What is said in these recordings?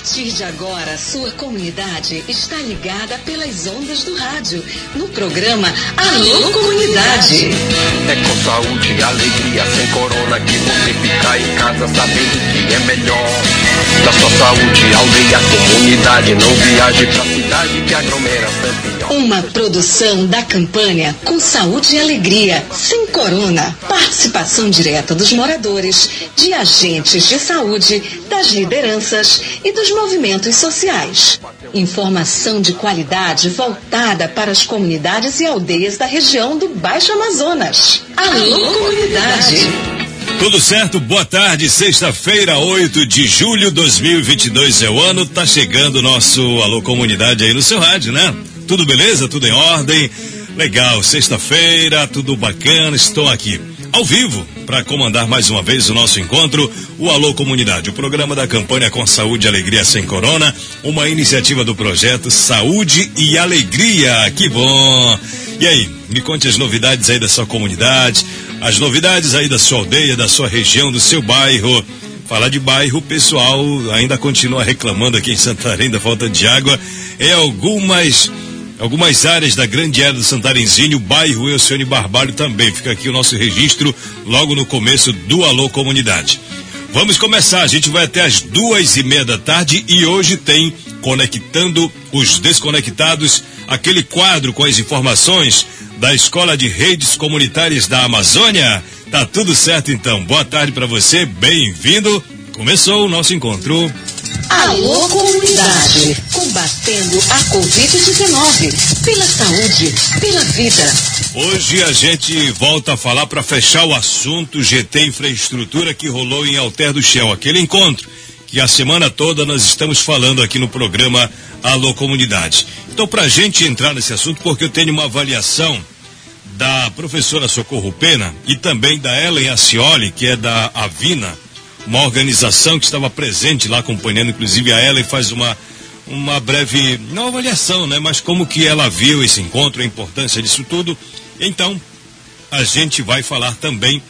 partir de agora, sua comunidade está ligada pelas ondas do rádio, no programa Alô Comunidade. É com saúde e alegria, sem corona, que você fica em casa sabendo que é melhor. Da sua saúde, aldeia, comunidade, não viaje pra que aglomeração pior. Uma produção da campanha Com Saúde e Alegria, sem corona. Participação direta dos moradores, de agentes de saúde, das lideranças e dos movimentos sociais. Informação de qualidade voltada para as comunidades e aldeias da região do Baixo Amazonas. Alô, comunidade! Tudo certo? Boa tarde, sexta-feira, 8 de julho de 2022 é o ano, tá chegando o nosso Alô Comunidade aí no seu rádio, né? Tudo beleza? Tudo em ordem? Legal, sexta-feira, tudo bacana, estou aqui ao vivo para comandar mais uma vez o nosso encontro, o Alô Comunidade, o programa da campanha Com Saúde e Alegria Sem Corona, uma iniciativa do projeto Saúde e Alegria. Que bom! E aí, me conte as novidades aí da sua comunidade, as novidades aí da sua aldeia, da sua região, do seu bairro. Falar de bairro, o pessoal ainda continua reclamando aqui em Santarém da falta de água. É algumas algumas áreas da grande área do Santarenzinho, bairro Elcione Barbalho também. Fica aqui o nosso registro logo no começo do Alô Comunidade. Vamos começar, a gente vai até as duas e meia da tarde e hoje tem Conectando os Desconectados, aquele quadro com as informações da Escola de Redes Comunitárias da Amazônia. Tá tudo certo então. Boa tarde para você, bem-vindo. Começou o nosso encontro. Alô, comunidade! Combatendo a Covid-19. Pela saúde, pela vida. Hoje a gente volta a falar para fechar o assunto GT Infraestrutura que rolou em Alter do Shell, aquele encontro que a semana toda nós estamos falando aqui no programa Alô Comunidade. Então, para a gente entrar nesse assunto, porque eu tenho uma avaliação da professora Socorro Pena e também da Ellen Acioli, que é da Avina, uma organização que estava presente lá acompanhando, inclusive a Ellen faz uma uma breve, não avaliação, né, mas como que ela viu esse encontro, a importância disso tudo. Então, a gente vai falar também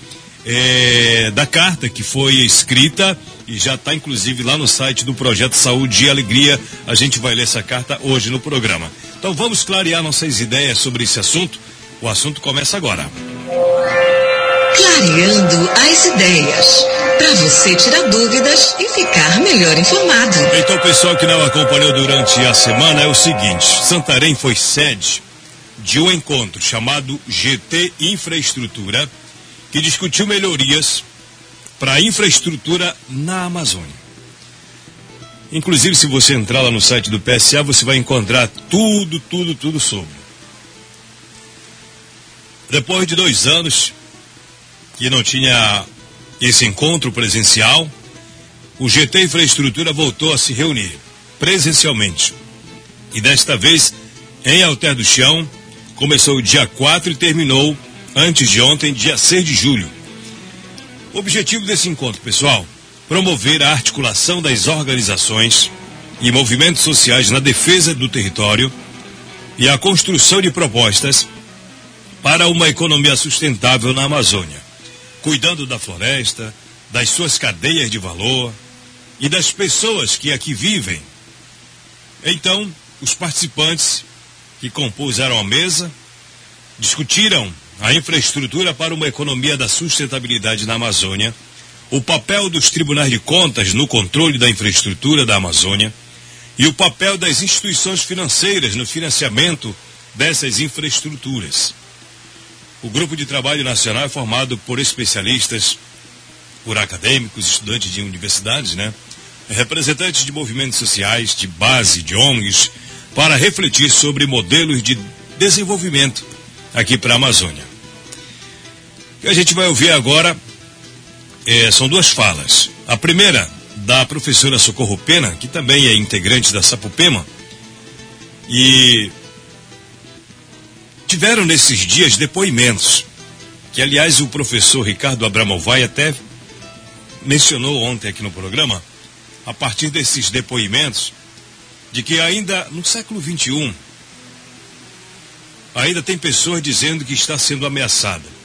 é, da carta que foi escrita e já está inclusive lá no site do Projeto Saúde e Alegria. A gente vai ler essa carta hoje no programa. Então vamos clarear nossas ideias sobre esse assunto. O assunto começa agora. Clareando as ideias. Para você tirar dúvidas e ficar melhor informado. Então, pessoal que não acompanhou durante a semana, é o seguinte: Santarém foi sede de um encontro chamado GT Infraestrutura, que discutiu melhorias para a infraestrutura na Amazônia. Inclusive, se você entrar lá no site do PSA, você vai encontrar tudo, tudo, tudo sobre. Depois de dois anos que não tinha esse encontro presencial, o GT Infraestrutura voltou a se reunir presencialmente. E desta vez em Alter do Chão, começou dia 4 e terminou antes de ontem, dia 6 de julho. Objetivo desse encontro, pessoal, promover a articulação das organizações e movimentos sociais na defesa do território e a construção de propostas para uma economia sustentável na Amazônia, cuidando da floresta, das suas cadeias de valor e das pessoas que aqui vivem. Então, os participantes que compuseram a mesa discutiram a infraestrutura para uma economia da sustentabilidade na Amazônia, o papel dos tribunais de contas no controle da infraestrutura da Amazônia e o papel das instituições financeiras no financiamento dessas infraestruturas. O grupo de trabalho nacional é formado por especialistas, por acadêmicos, estudantes de universidades, né? representantes de movimentos sociais, de base, de ONGs, para refletir sobre modelos de desenvolvimento aqui para a Amazônia. Que a gente vai ouvir agora é, são duas falas. A primeira, da professora Socorro Pena, que também é integrante da Sapupema, e tiveram nesses dias depoimentos, que aliás o professor Ricardo Abramovai até mencionou ontem aqui no programa, a partir desses depoimentos, de que ainda no século XXI, ainda tem pessoas dizendo que está sendo ameaçada.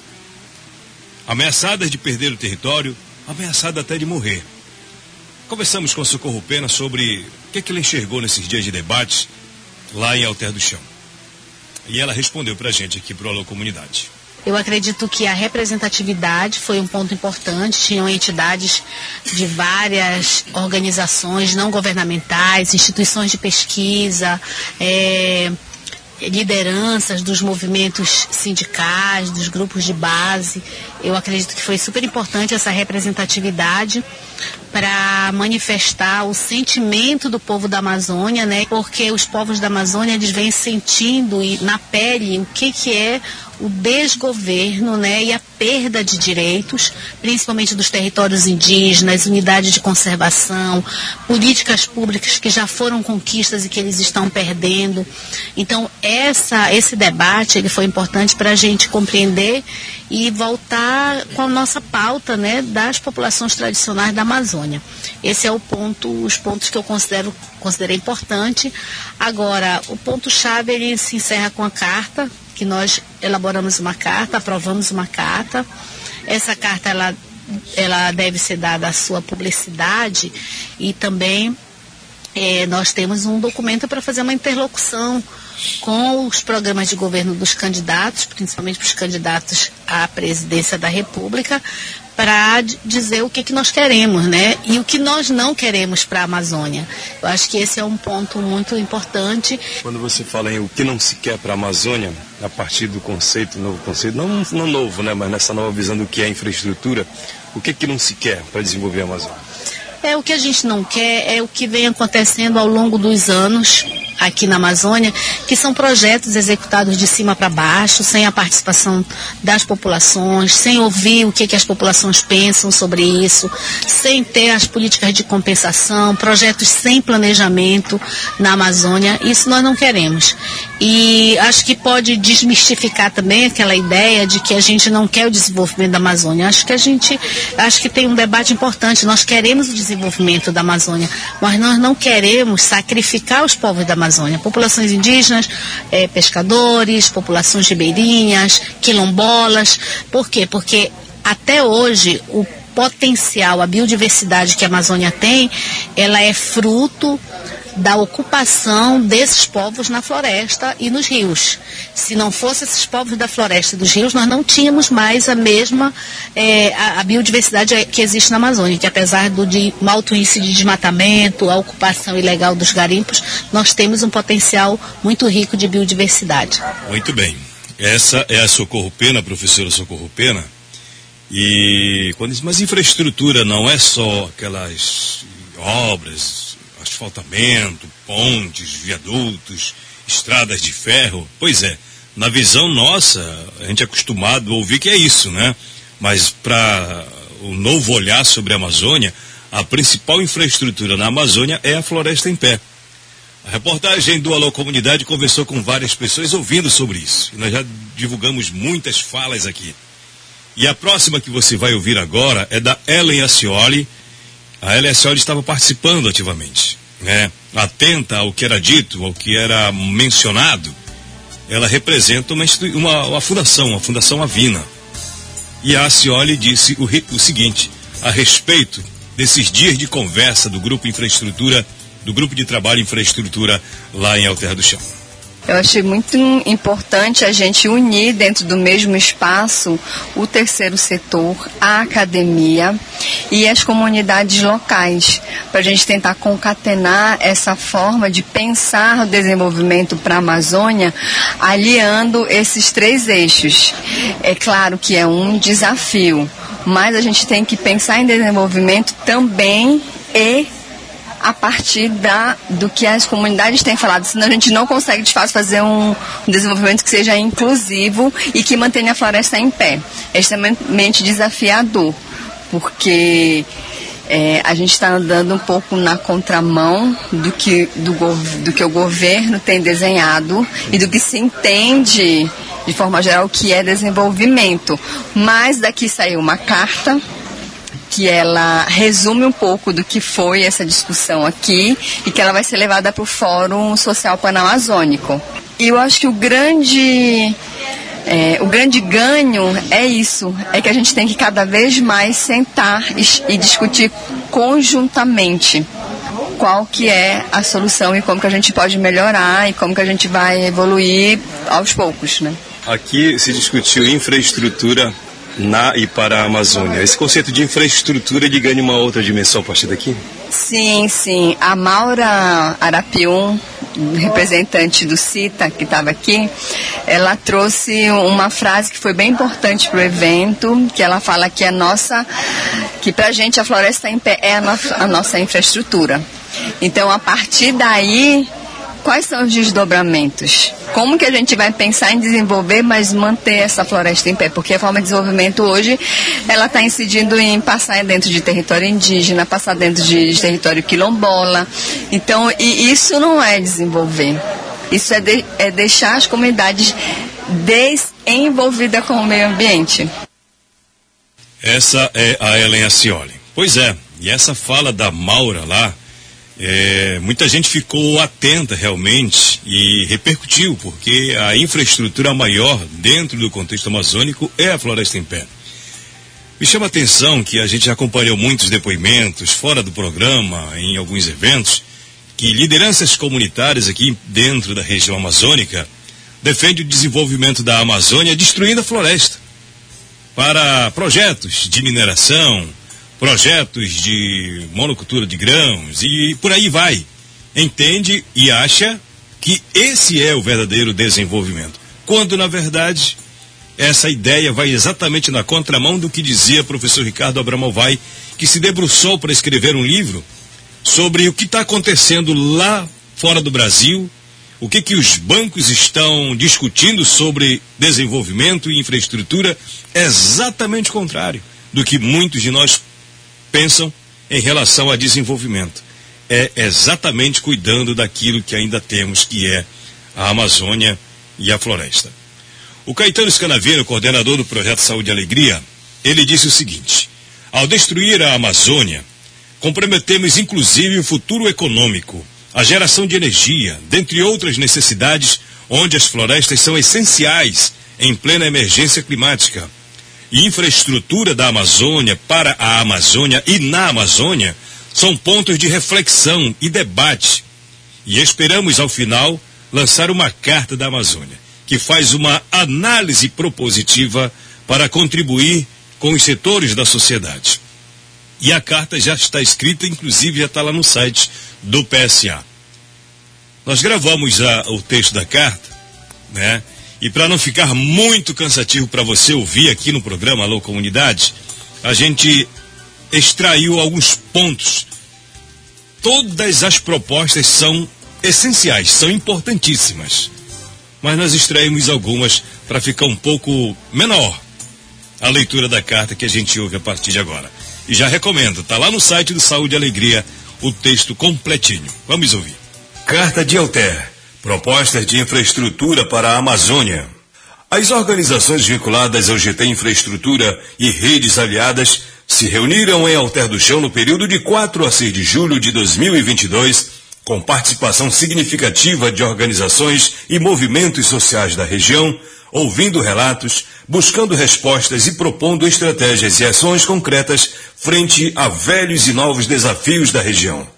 Ameaçadas de perder o território, ameaçada até de morrer. Conversamos com a Socorro Pena sobre o que, é que ele enxergou nesses dias de debate lá em Alter do Chão. E ela respondeu para a gente aqui para o Alô Comunidade. Eu acredito que a representatividade foi um ponto importante. Tinham entidades de várias organizações não governamentais, instituições de pesquisa, é, lideranças dos movimentos sindicais, dos grupos de base. Eu acredito que foi super importante essa representatividade para manifestar o sentimento do povo da Amazônia, né? Porque os povos da Amazônia eles vêm sentindo na pele o que que é o desgoverno né, e a perda de direitos, principalmente dos territórios indígenas, unidade de conservação, políticas públicas que já foram conquistas e que eles estão perdendo. Então, essa, esse debate ele foi importante para a gente compreender e voltar com a nossa pauta né, das populações tradicionais da Amazônia. Esse é o ponto, os pontos que eu considero considerei importante. Agora, o ponto-chave ele se encerra com a carta que nós elaboramos uma carta, aprovamos uma carta. Essa carta ela, ela deve ser dada a sua publicidade e também é, nós temos um documento para fazer uma interlocução com os programas de governo dos candidatos, principalmente os candidatos à presidência da República, para dizer o que, que nós queremos, né? E o que nós não queremos para a Amazônia. Eu acho que esse é um ponto muito importante. Quando você fala em o que não se quer para a Amazônia, a partir do conceito, novo conceito, não, não novo, né? Mas nessa nova visão do que é infraestrutura, o que, que não se quer para desenvolver a Amazônia? É o que a gente não quer, é o que vem acontecendo ao longo dos anos aqui na Amazônia, que são projetos executados de cima para baixo, sem a participação das populações, sem ouvir o que, que as populações pensam sobre isso, sem ter as políticas de compensação, projetos sem planejamento na Amazônia. Isso nós não queremos. E acho que pode desmistificar também aquela ideia de que a gente não quer o desenvolvimento da Amazônia. Acho que a gente, acho que tem um debate importante. Nós queremos o desenvolvimento da Amazônia, mas nós não queremos sacrificar os povos da Amazônia Amazônia. Populações indígenas, é, pescadores, populações ribeirinhas, quilombolas. Por quê? Porque até hoje o potencial, a biodiversidade que a Amazônia tem, ela é fruto da ocupação desses povos na floresta e nos rios. Se não fossem esses povos da floresta e dos rios, nós não tínhamos mais a mesma é, a, a, biodiversidade que existe na Amazônia, que apesar do de alto índice de desmatamento, a ocupação ilegal dos garimpos, nós temos um potencial muito rico de biodiversidade. Muito bem. Essa é a Socorro Pena, professora Socorro Pena. E quando diz, mas infraestrutura não é só aquelas obras, asfaltamento, pontes, viadutos, estradas de ferro. Pois é, na visão nossa, a gente é acostumado a ouvir que é isso, né? Mas para o novo olhar sobre a Amazônia, a principal infraestrutura na Amazônia é a floresta em pé. A reportagem do Alô Comunidade conversou com várias pessoas ouvindo sobre isso. E nós já divulgamos muitas falas aqui. E a próxima que você vai ouvir agora é da Ellen Ascioli, a LSO estava participando ativamente, né? atenta ao que era dito, ao que era mencionado. Ela representa uma, uma, uma fundação, a Fundação Avina. E a Cioli disse o, o seguinte a respeito desses dias de conversa do Grupo Infraestrutura, do Grupo de Trabalho Infraestrutura lá em Alter do Chão. Eu achei muito importante a gente unir dentro do mesmo espaço o terceiro setor, a academia e as comunidades locais, para a gente tentar concatenar essa forma de pensar o desenvolvimento para a Amazônia, aliando esses três eixos. É claro que é um desafio, mas a gente tem que pensar em desenvolvimento também e a partir da, do que as comunidades têm falado, senão a gente não consegue de fato fazer um, desenvolvimento que seja inclusivo e que mantenha a floresta em pé. É extremamente desafiador, porque é, a gente está andando um pouco na contramão do que, do, do que o governo tem desenhado e do que se entende de forma geral que é desenvolvimento. Mas daqui saiu uma carta que ela resume um pouco do que foi essa discussão aqui e que ela vai ser levada para o Fórum Social Panamazônico. E eu acho que o grande É, o grande ganho é isso, é que a gente tem que cada vez mais sentar e, e discutir conjuntamente qual que é a solução e como que a gente pode melhorar e como que a gente vai evoluir aos poucos, né? Aqui se discutiu infraestrutura na e para a Amazônia. Esse conceito de infraestrutura ele ganha uma outra dimensão a partir daqui? Sim, sim. A Maura Arapium, representante do CITA, que estava aqui, ela trouxe uma frase que foi bem importante para o evento, que ela fala que a nossa, que para a gente a floresta é a nossa infraestrutura. Então, a partir daí, quais são os desdobramentos? Como que a gente vai pensar em desenvolver, mas manter essa floresta em pé? Porque a forma de desenvolvimento hoje, ela está incidindo em passar dentro de território indígena, passar dentro de território quilombola. Então, e isso não é desenvolver. Isso é, de, é deixar as comunidades desenvolvidas com o meio ambiente. Essa é a Ellen Acioli. Pois é, e essa fala da Maura lá, é, muita gente ficou atenta realmente e repercutiu, porque a infraestrutura maior dentro do contexto amazônico é a floresta em pé. Me chama a atenção que a gente acompanhou muitos depoimentos fora do programa, em alguns eventos, que lideranças comunitárias aqui dentro da região amazônica defendem o desenvolvimento da Amazônia destruindo a floresta para projetos de mineração, projetos de monocultura de grãos e por aí vai. Entende e acha que esse é o verdadeiro desenvolvimento. Quando, na verdade, essa ideia vai exatamente na contramão do que dizia professor Ricardo Abramovay, que se debruçou para escrever um livro sobre o que está acontecendo lá fora do Brasil, o que, que os bancos estão discutindo sobre desenvolvimento e infraestrutura, é exatamente o contrário do que muitos de nós pensam em relação a desenvolvimento. É exatamente cuidando daquilo que ainda temos, que é a Amazônia e a floresta. O Caetano Scanaveiro, coordenador do projeto Saúde e Alegria, ele disse o seguinte: ao destruir a Amazônia, comprometemos inclusive o futuro econômico, a geração de energia, dentre outras necessidades, onde as florestas são essenciais em plena emergência climática infraestrutura da Amazônia para a Amazônia e na Amazônia são pontos de reflexão e debate. E esperamos, ao final, lançar uma carta da Amazônia, que faz uma análise propositiva para contribuir com os setores da sociedade. E a carta já está escrita, inclusive já está lá no site do PSA. Nós gravamos a, o texto da carta, né? E para não ficar muito cansativo para você ouvir aqui no programa Alô Comunidade, a gente extraiu alguns pontos. Todas as propostas são essenciais, são importantíssimas. Mas nós extraímos algumas para ficar um pouco menor a leitura da carta que a gente ouve a partir de agora. E já recomendo, tá lá no site do Saúde e Alegria o texto completinho. Vamos ouvir. Carta de Alter Propostas de infraestrutura para a Amazônia. As organizações vinculadas ao GT Infraestrutura e redes aliadas se reuniram em Alter do Chão no período de 4 a 6 de julho de 2022, com participação significativa de organizações e movimentos sociais da região, ouvindo relatos, buscando respostas e propondo estratégias e ações concretas frente a velhos e novos desafios da região.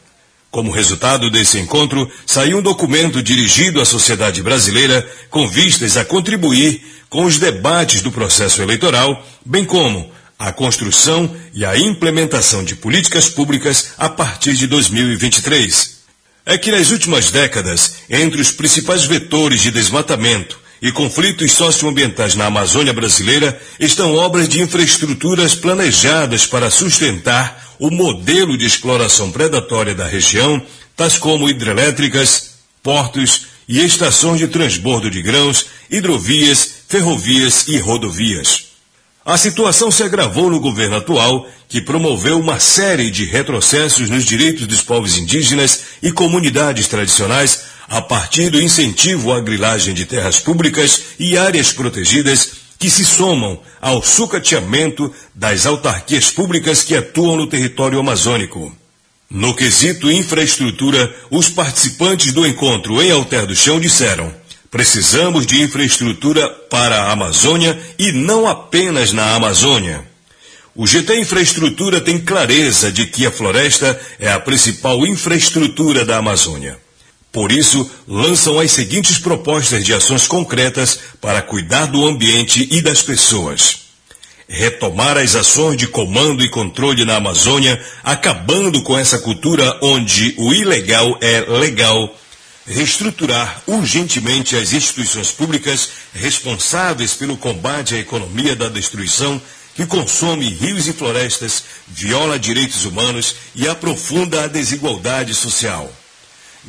Como resultado desse encontro, saiu um documento dirigido à sociedade brasileira com vistas a contribuir com os debates do processo eleitoral, bem como a construção e a implementação de políticas públicas a partir de 2023. É que nas últimas décadas, entre os principais vetores de desmatamento e conflitos socioambientais na Amazônia brasileira estão obras de infraestruturas planejadas para sustentar o modelo de exploração predatória da região, tais como hidrelétricas, portos e estações de transbordo de grãos, hidrovias, ferrovias e rodovias. A situação se agravou no governo atual, que promoveu uma série de retrocessos nos direitos dos povos indígenas e comunidades tradicionais a partir do incentivo à grilagem de terras públicas e áreas protegidas que se somam ao sucateamento das autarquias públicas que atuam no território amazônico. No quesito infraestrutura, os participantes do encontro em Alter do Chão disseram: Precisamos de infraestrutura para a Amazônia e não apenas na Amazônia. O GT Infraestrutura tem clareza de que a floresta é a principal infraestrutura da Amazônia. Por isso, lançam as seguintes propostas de ações concretas para cuidar do ambiente e das pessoas. Retomar as ações de comando e controle na Amazônia, acabando com essa cultura onde o ilegal é legal reestruturar urgentemente as instituições públicas responsáveis pelo combate à economia da destruição que consome rios e florestas, viola direitos humanos e aprofunda a desigualdade social.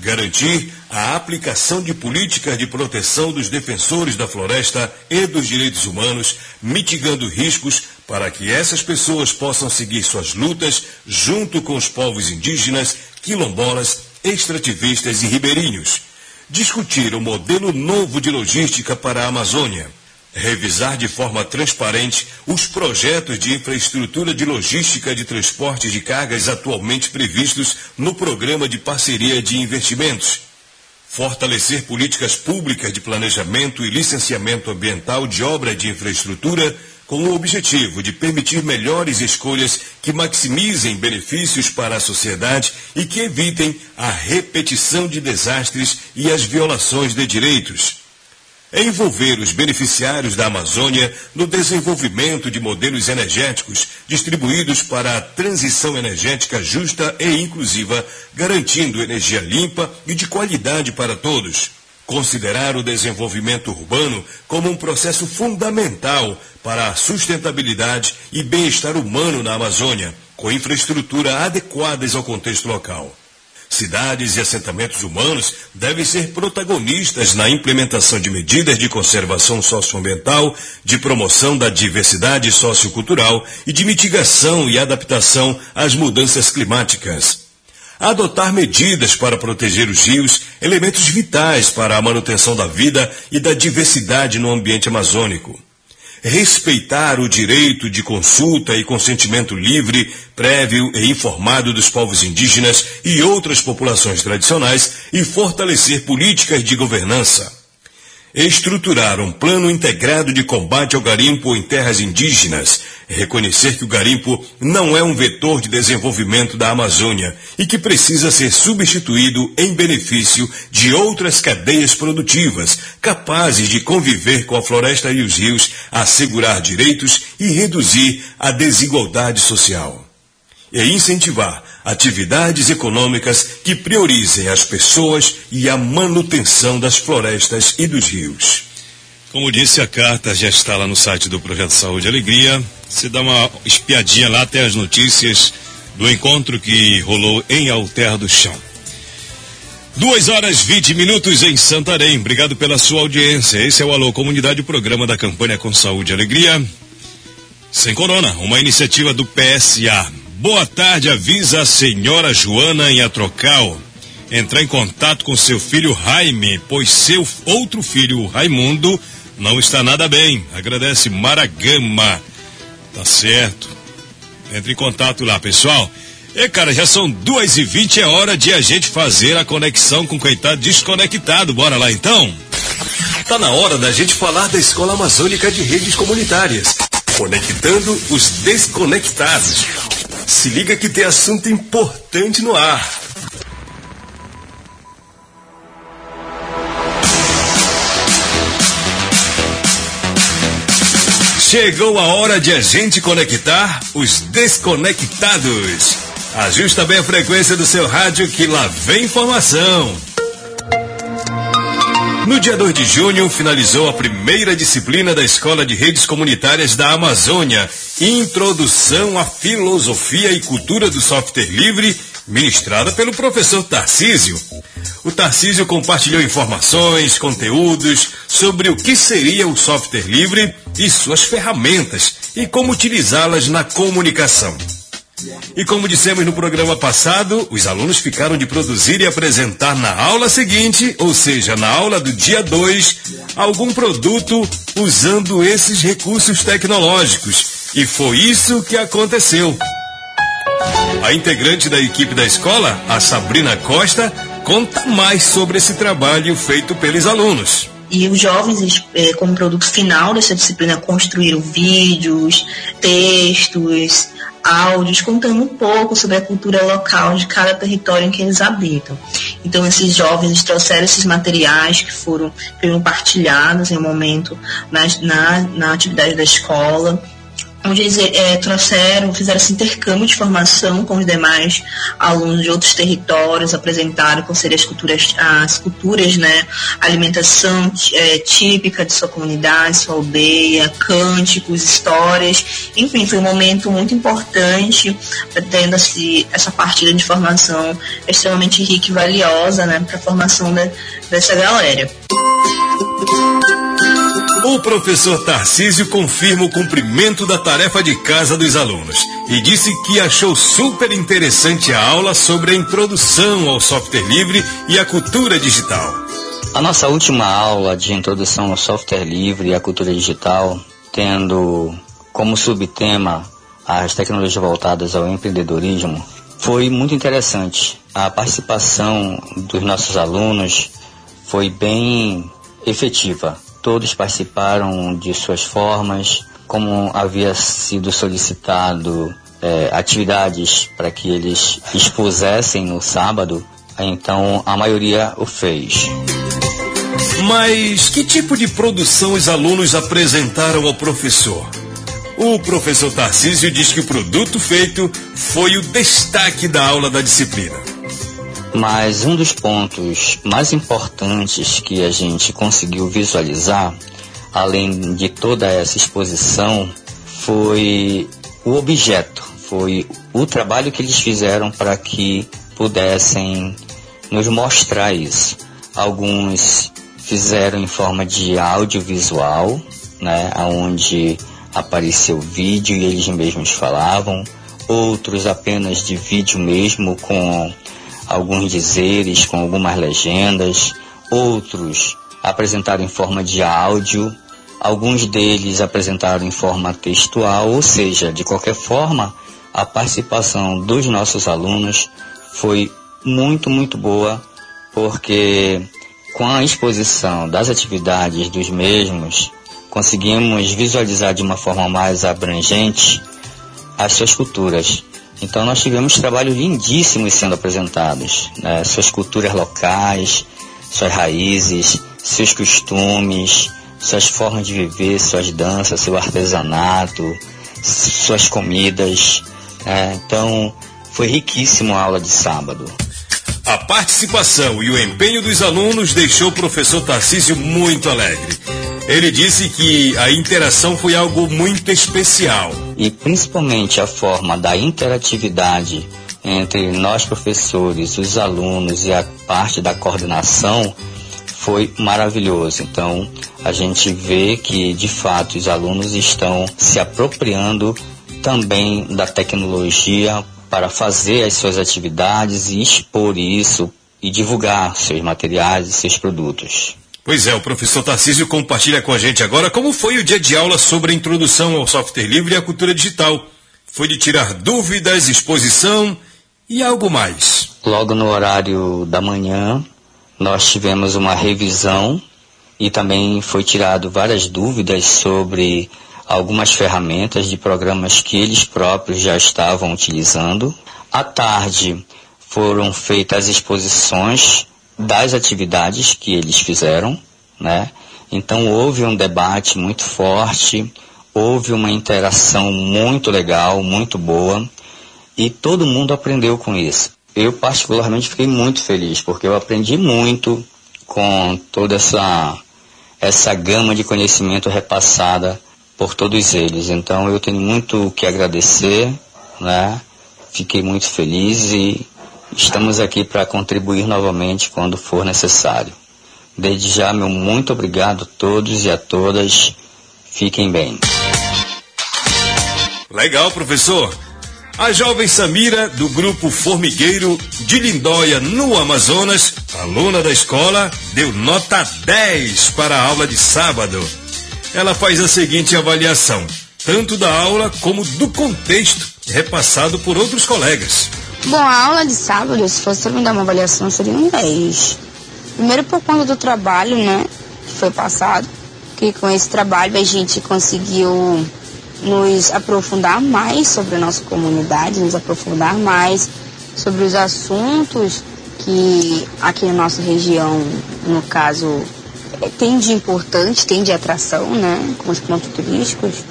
Garantir a aplicação de políticas de proteção dos defensores da floresta e dos direitos humanos, mitigando riscos para que essas pessoas possam seguir suas lutas junto com os povos indígenas, quilombolas extrativistas e ribeirinhos, discutir o modelo novo de logística para a Amazônia, revisar de forma transparente os projetos de infraestrutura de logística de transporte de cargas atualmente previstos no Programa de Parceria de Investimentos, fortalecer políticas públicas de planejamento e licenciamento ambiental de obra de infraestrutura com o objetivo de permitir melhores escolhas que maximizem benefícios para a sociedade e que evitem a repetição de desastres e as violações de direitos. Envolver os beneficiários da Amazônia no desenvolvimento de modelos energéticos distribuídos para a transição energética justa e inclusiva, garantindo energia limpa e de qualidade para todos considerar o desenvolvimento urbano como um processo fundamental para a sustentabilidade e bem-estar humano na Amazônia, com infraestrutura adequadas ao contexto local. Cidades e assentamentos humanos devem ser protagonistas na implementação de medidas de conservação socioambiental, de promoção da diversidade sociocultural e de mitigação e adaptação às mudanças climáticas adotar medidas para proteger os rios, elementos vitais para a manutenção da vida e da diversidade no ambiente amazônico. Respeitar o direito de consulta e consentimento livre, prévio e informado dos povos indígenas e outras populações tradicionais e fortalecer políticas de governança estruturar um plano integrado de combate ao garimpo em terras indígenas, reconhecer que o garimpo não é um vetor de desenvolvimento da Amazônia e que precisa ser substituído em benefício de outras cadeias produtivas capazes de conviver com a floresta e os rios, assegurar direitos e reduzir a desigualdade social. E incentivar atividades econômicas que priorizem as pessoas e a manutenção das florestas e dos rios. Como disse, a carta já está lá no site do Projeto Saúde e Alegria. Você dá uma espiadinha lá até as notícias do encontro que rolou em Alter do Chão. Duas horas 20 minutos em Santarém. Obrigado pela sua audiência. Esse é o Alô Comunidade, o programa da campanha com Saúde e Alegria. Sem Corona, uma iniciativa do PSA. Boa tarde, avisa a senhora Joana em Atrocal. Entrar em contato com seu filho Jaime, pois seu outro filho, Raimundo, não está nada bem. Agradece Maragama. Tá certo. Entre em contato lá, pessoal. E cara, já são duas e vinte, é hora de a gente fazer a conexão com quem tá desconectado. Bora lá então? Tá na hora da gente falar da Escola Amazônica de Redes Comunitárias. Conectando os desconectados. Se liga que tem assunto importante no ar. Chegou a hora de a gente conectar os desconectados. Ajusta bem a frequência do seu rádio que lá vem informação. No dia 2 de junho, finalizou a primeira disciplina da Escola de Redes Comunitárias da Amazônia, Introdução à Filosofia e Cultura do Software Livre, ministrada pelo professor Tarcísio. O Tarcísio compartilhou informações, conteúdos sobre o que seria o software livre e suas ferramentas e como utilizá-las na comunicação. E como dissemos no programa passado, os alunos ficaram de produzir e apresentar na aula seguinte, ou seja, na aula do dia 2, algum produto usando esses recursos tecnológicos. E foi isso que aconteceu. A integrante da equipe da escola, a Sabrina Costa, conta mais sobre esse trabalho feito pelos alunos. e os jovens, é, como produto final dessa disciplina, construíram vídeos, textos, áudios contando um pouco sobre a cultura local de cada território em que eles habitam. Então, esses jovens trouxeram esses materiais que foram, foram partilhados em um momento na, na, na atividade da escola onde eles é, trouxeram, fizeram esse intercâmbio de formação com os demais alunos de outros territórios, apresentaram quais seriam as culturas, as culturas, né, alimentação é, típica de sua comunidade, sua aldeia, cânticos, histórias, enfim, foi um momento muito importante, tendo -se essa partilha de formação extremamente rica e valiosa, né, para a formação de, dessa galera. O professor Tarcísio confirma o cumprimento da tarefa de casa dos alunos e disse que achou super interessante a aula sobre a introdução ao software livre e a cultura digital. A nossa última aula de introdução ao software livre e à cultura digital, tendo como subtema as tecnologias voltadas ao empreendedorismo, foi muito interessante. A participação dos nossos alunos foi bem efetiva todos participaram de suas formas, como havia sido solicitado é, atividades para que eles expusessem no sábado, então a maioria o fez. Mas que tipo de produção os alunos apresentaram ao professor? O professor Tarcísio diz que o produto feito foi o destaque da aula da disciplina. Mas um dos pontos mais importantes que a gente conseguiu visualizar, além de toda essa exposição, foi o objeto, foi o trabalho que eles fizeram para que pudessem nos mostrar isso. Alguns fizeram em forma de audiovisual, né, onde apareceu vídeo e eles mesmos falavam, outros apenas de vídeo mesmo com alguns dizeres com algumas legendas, outros apresentaram em forma de áudio, alguns deles apresentaram em forma textual, ou seja, de qualquer forma, a participação dos nossos alunos foi muito, muito boa, porque com a exposição das atividades dos mesmos, conseguimos visualizar de uma forma mais abrangente as suas culturas. Então nós tivemos trabalhos lindíssimos sendo apresentados, né? suas culturas locais, suas raízes, seus costumes, suas formas de viver, suas danças, seu artesanato, suas comidas. Né? Então foi riquíssimo a aula de sábado. A participação e o empenho dos alunos deixou o professor Tarcísio muito alegre. Ele disse que a interação foi algo muito especial. E principalmente a forma da interatividade entre nós professores, os alunos e a parte da coordenação foi maravilhoso. Então, a gente vê que de fato os alunos estão se apropriando também da tecnologia para fazer as suas atividades e expor isso e divulgar seus materiais e seus produtos. Pois é, o professor Tarcísio compartilha com a gente agora como foi o dia de aula sobre a introdução ao software livre e à cultura digital. Foi de tirar dúvidas, exposição e algo mais. Logo no horário da manhã, nós tivemos uma revisão e também foi tirado várias dúvidas sobre algumas ferramentas de programas que eles próprios já estavam utilizando. À tarde foram feitas exposições das atividades que eles fizeram, né? Então houve um debate muito forte, houve uma interação muito legal, muito boa, e todo mundo aprendeu com isso. Eu particularmente fiquei muito feliz porque eu aprendi muito com toda essa essa gama de conhecimento repassada por todos eles. Então eu tenho muito que agradecer, né? Fiquei muito feliz e Estamos aqui para contribuir novamente quando for necessário. Desde já, meu muito obrigado a todos e a todas. Fiquem bem. Legal, professor. A jovem Samira, do grupo Formigueiro de Lindóia, no Amazonas, aluna da escola, deu nota 10 para a aula de sábado. Ela faz a seguinte avaliação, tanto da aula como do contexto repassado por outros colegas. Bom, a aula de sábado, se fosse me dar uma avaliação, seria um 10. Primeiro por conta do trabalho, né? que foi passado, que com esse trabalho a gente conseguiu nos aprofundar mais sobre a nossa comunidade, nos aprofundar mais sobre os assuntos que aqui na nossa região, no caso, tem de importante, tem de atração, né? Com os pontos turísticos,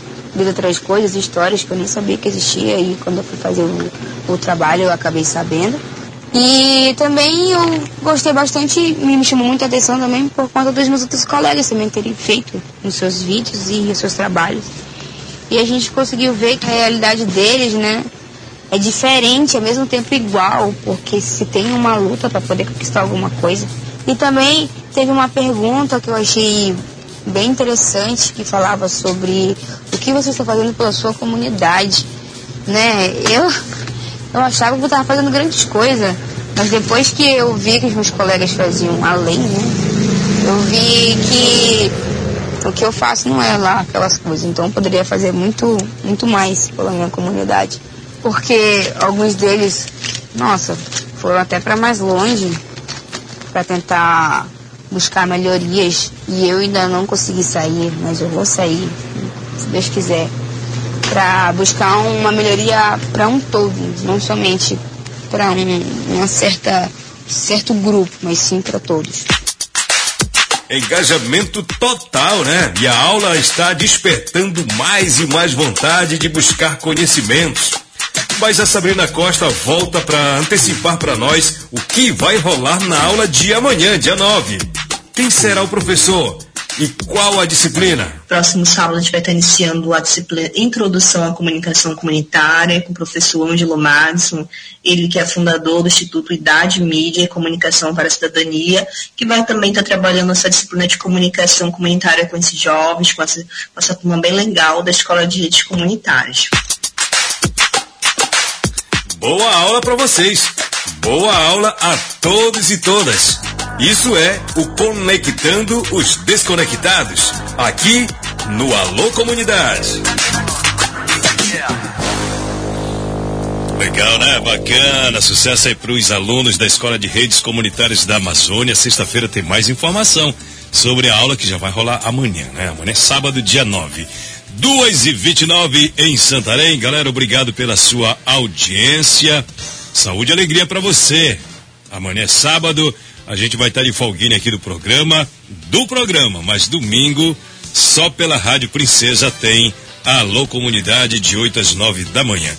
de outras coisas, histórias que eu nem sabia que existia e quando eu fui fazer o, o trabalho eu acabei sabendo. E também eu gostei bastante, me chamou muita atenção também por conta dos meus outros colegas também terem feito nos seus vídeos e nos seus trabalhos. E a gente conseguiu ver que a realidade deles, né, é diferente, ao mesmo tempo igual, porque se tem uma luta para poder conquistar alguma coisa. E também teve uma pergunta que eu achei bem interessante que falava sobre o que você está fazendo pela sua comunidade, né? Eu eu achava que eu estava fazendo grandes coisas, mas depois que eu vi que os meus colegas faziam além, né? Eu vi que o que eu faço não é lá aquelas coisas, então eu poderia fazer muito muito mais pela minha comunidade, porque alguns deles, nossa, foram até para mais longe para tentar buscar melhorias e eu ainda não consegui sair, mas eu vou sair, se Deus quiser, para buscar uma melhoria para um todo, não somente para um uma certa certo grupo, mas sim para todos. Engajamento total, né? E a aula está despertando mais e mais vontade de buscar conhecimentos. Mas a Sabrina Costa volta para antecipar para nós o que vai rolar na aula de amanhã, dia 9. Quem será o professor? E qual a disciplina? Próximo sábado a gente vai estar iniciando a disciplina Introdução à Comunicação Comunitária com o professor Angelo Madison, ele que é fundador do Instituto Idade, Mídia e Comunicação para a Cidadania, que vai também estar trabalhando essa disciplina de comunicação comunitária com esses jovens, com essa, com essa turma bem legal da Escola de Redes Comunitárias. Boa aula para vocês! Boa aula a todos e todas! Isso é o Conectando os Desconectados, aqui no Alô Comunidade. Legal, né? Bacana. Sucesso aí para os alunos da Escola de Redes Comunitárias da Amazônia. Sexta-feira tem mais informação sobre a aula que já vai rolar amanhã, né? Amanhã é sábado, dia 9. 2 e 29 em Santarém. Galera, obrigado pela sua audiência. Saúde e alegria para você. Amanhã é sábado. A gente vai estar de folguinha aqui do programa, do programa, mas domingo, só pela Rádio Princesa tem Alô Comunidade de 8 às 9 da manhã.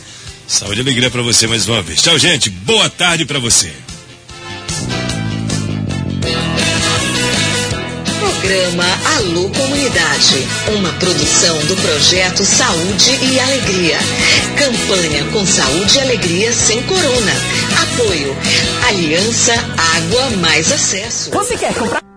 Saúde e alegria para você mais uma vez. Tchau, gente. Boa tarde para você. Programa Alô Comunidade, uma produção do projeto Saúde e Alegria. Campanha com Saúde e Alegria sem Corona. Apoio Aliança Água Mais Acesso. Você quer comprar?